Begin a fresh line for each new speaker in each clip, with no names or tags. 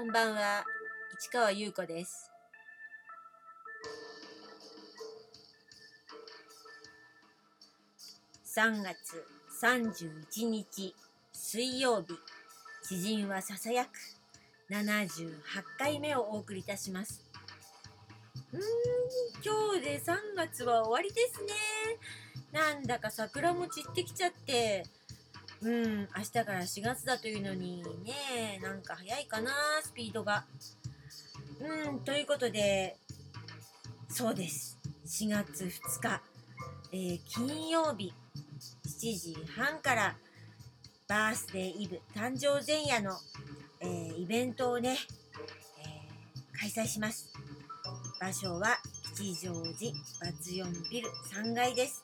こんばんは、市川優子です。3月31日水曜日、知人はささやく78回目をお送りいたします。うーん、今日で3月は終わりですね。なんだか桜も散ってきちゃって、うん、明日から4月だというのにね、なんか早いかな、スピードが。うん、ということで、そうです。4月2日、えー金曜日、7時半から、バースデーイブ、誕生前夜の、えーイベントをね、えー開催します。場所は吉祥寺バツ4ビル3階です。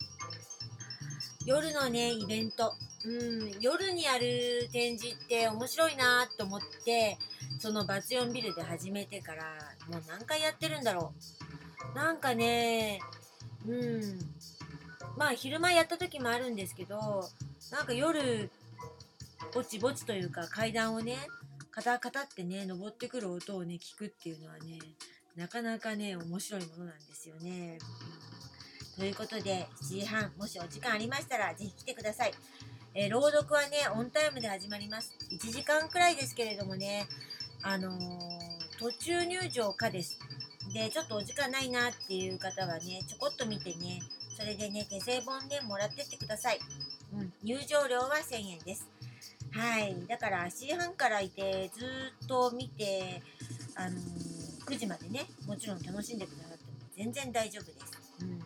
夜のね、イベント、うん、夜にやる展示って面白いなと思って、そのバツ4ビルで始めてから、もう何回やってるんだろう。なんかね、うん、まあ昼間やった時もあるんですけど、なんか夜、ぼちぼちというか階段をね、カタカタってね、登ってくる音をね、聞くっていうのはね、なかなかね、面白いものなんですよね。ということで、7時半、もしお時間ありましたら、ぜひ来てください。えー朗読はね、オンタイムで始まります。1時間くらいですけれどもね、あのー途中入場かです。で、ちょっとお時間ないなっていう方はね、ちょこっと見てね、それでね、手製本ね、もらってってください。うん、入場料は1000円です。はい。だから、7時半からいて、ずーっと見て、あのー9時までね、もちろん楽しんでくださっても全然大丈夫です。うん。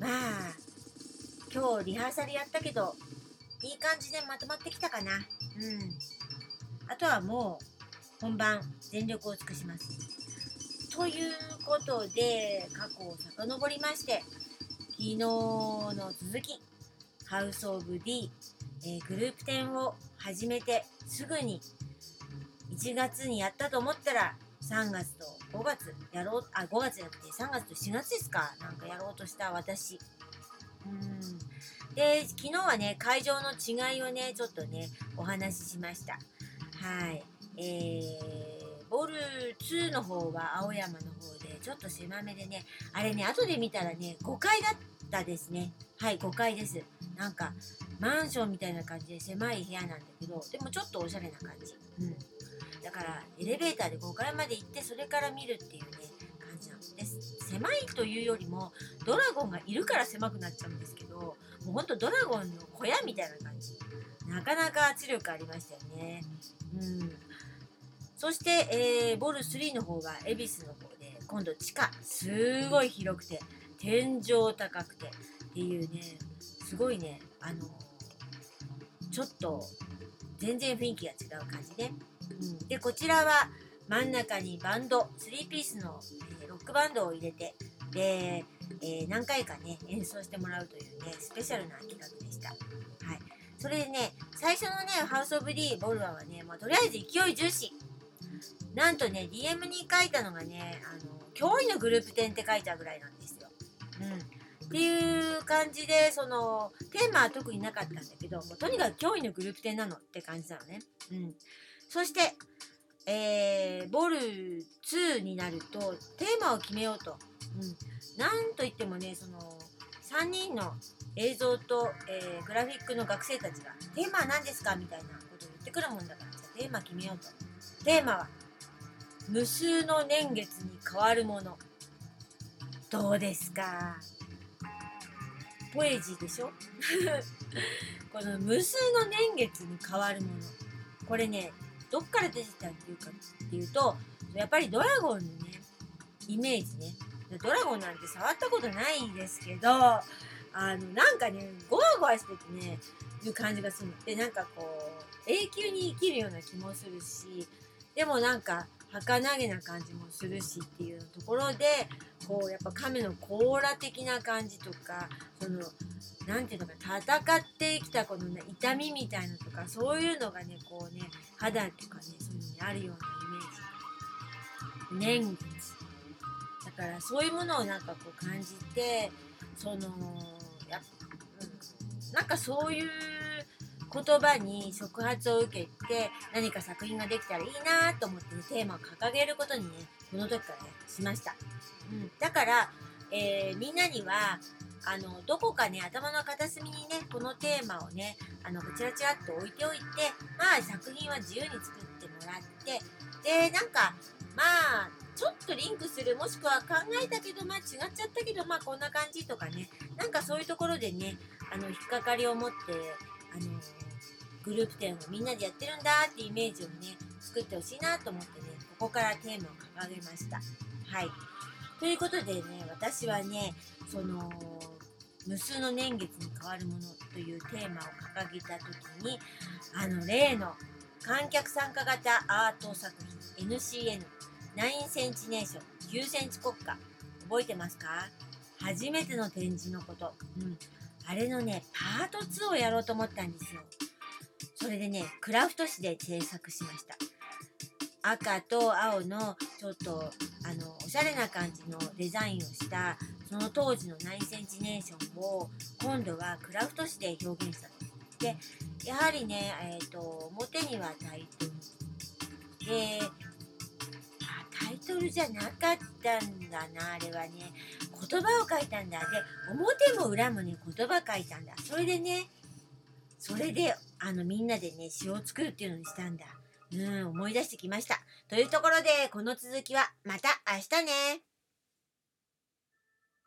まあ、今日リハーサルやったけど、いい感じでまとまってきたかな。うん。あとはもう、本番、全力を尽くします。ということで、過去を遡りまして、昨日の続き、ハウス・オブ・ディ、えーグループ展を始めてすぐに1月にやったと思ったら3月と5月やろうあ5月じゃなくて3月と4月ですか？なんかやろうとした私うんで昨日はね会場の違いをねちょっとねお話ししました。はい。えー、ボル2の方は青山の方でちょっと狭めでねあれね後で見たらね5階だったですね。はい5階です。なんかマンションみたいな感じで狭い部屋なんだけどでもちょっとおしゃれな感じ。うん。だからエレベーターで5階まで行ってそれから見るっていうね感じなんです狭いというよりもドラゴンがいるから狭くなっちゃうんですけどもうほんとドラゴンの小屋みたいな感じ。なかなか圧力ありましたよね。うん。そして、えーボル3の方は恵比寿の方で今度地下すごい広くて天井高くてっていうねすごいねあのちょっと全然雰囲気が違う感じね、うん、でこちらは真ん中にバンド3ピースの、えーロックバンドを入れてで、えー何回かね演奏してもらうというねスペシャルな企画でした。はい。それでね最初のねハウス・オブ・ディ・ボルワはね、まあ、とりあえず勢い重視。なんとね DM に書いたのがねあの驚異のグループ展って書いたぐらいなんですよ。うん、っていう感じでそのテーマは特になかったんだけどもうとにかく驚異のグループ展なのって感じなのね。うん、そして、えーボル2になるとテーマを決めようと。うん、なんといってもねその3人の映像と、えーグラフィックの学生たちが「テーマは何ですか?」みたいなことを言ってくるもんだからじゃテーマ決めようと。テーマは「無数の年月に変わるもの」どうですか？ポエジーでしょ？この無数の年月に変わるものこれねどっから出てたっていうかっていうとやっぱりドラゴンのねイメージね。ドラゴンなんて触ったことないですけどあのなんかねゴワゴワしててねいう感じがするの。でなんかこう永久に生きるような気もするしでもなんか儚げな感じもするしっていうところでこうやっぱ亀の甲羅的な感じとかそのなんていうのか戦ってきたこの、ね、痛みみたいなとかそういうのがねこうね肌とかねそういうのにあるようなイメージ。年月。だからそういうものをなんかこう感じてそのやっ、うん、なんかそういう言葉に触発を受けて何か作品ができたらいいなと思ってねテーマを掲げることにねこの時からねしました、うん、だから、えー、みんなにはあのどこかね頭の片隅にねこのテーマをねあのこちらちらっと置いておいてまあ作品は自由に作ってもらってでなんかまあちょっとリンクするもしくは考えたけどまあ違っちゃったけどまあこんな感じとかねなんかそういうところでねあの引っかかりを持ってあのグループ展をみんなでやってるんだってイメージをね作ってほしいなと思ってねここからテーマを掲げました。はいということでね私はねその無数の年月に変わるものというテーマを掲げた時にあの例の観客参加型アート作品 NCN9 センチネーション9センチ国家覚えてますか？初めての展示のこと。うん。あれのね、パート2をやろうと思ったんですよ。それでね、クラフト紙で制作しました。赤と青のちょっとあのおしゃれな感じのデザインをしたその当時の9センチネーションを今度はクラフト紙で表現したと。でやはりね、えーと、表にはタイトルでタイトルじゃなかったんだなあれはね言葉を書いたんだで表も裏もね言葉書いたんだそれでねそれであのみんなでね詩を作るっていうのにしたんだ。うん思い出してきました。というところでこの続きはまた明日ね。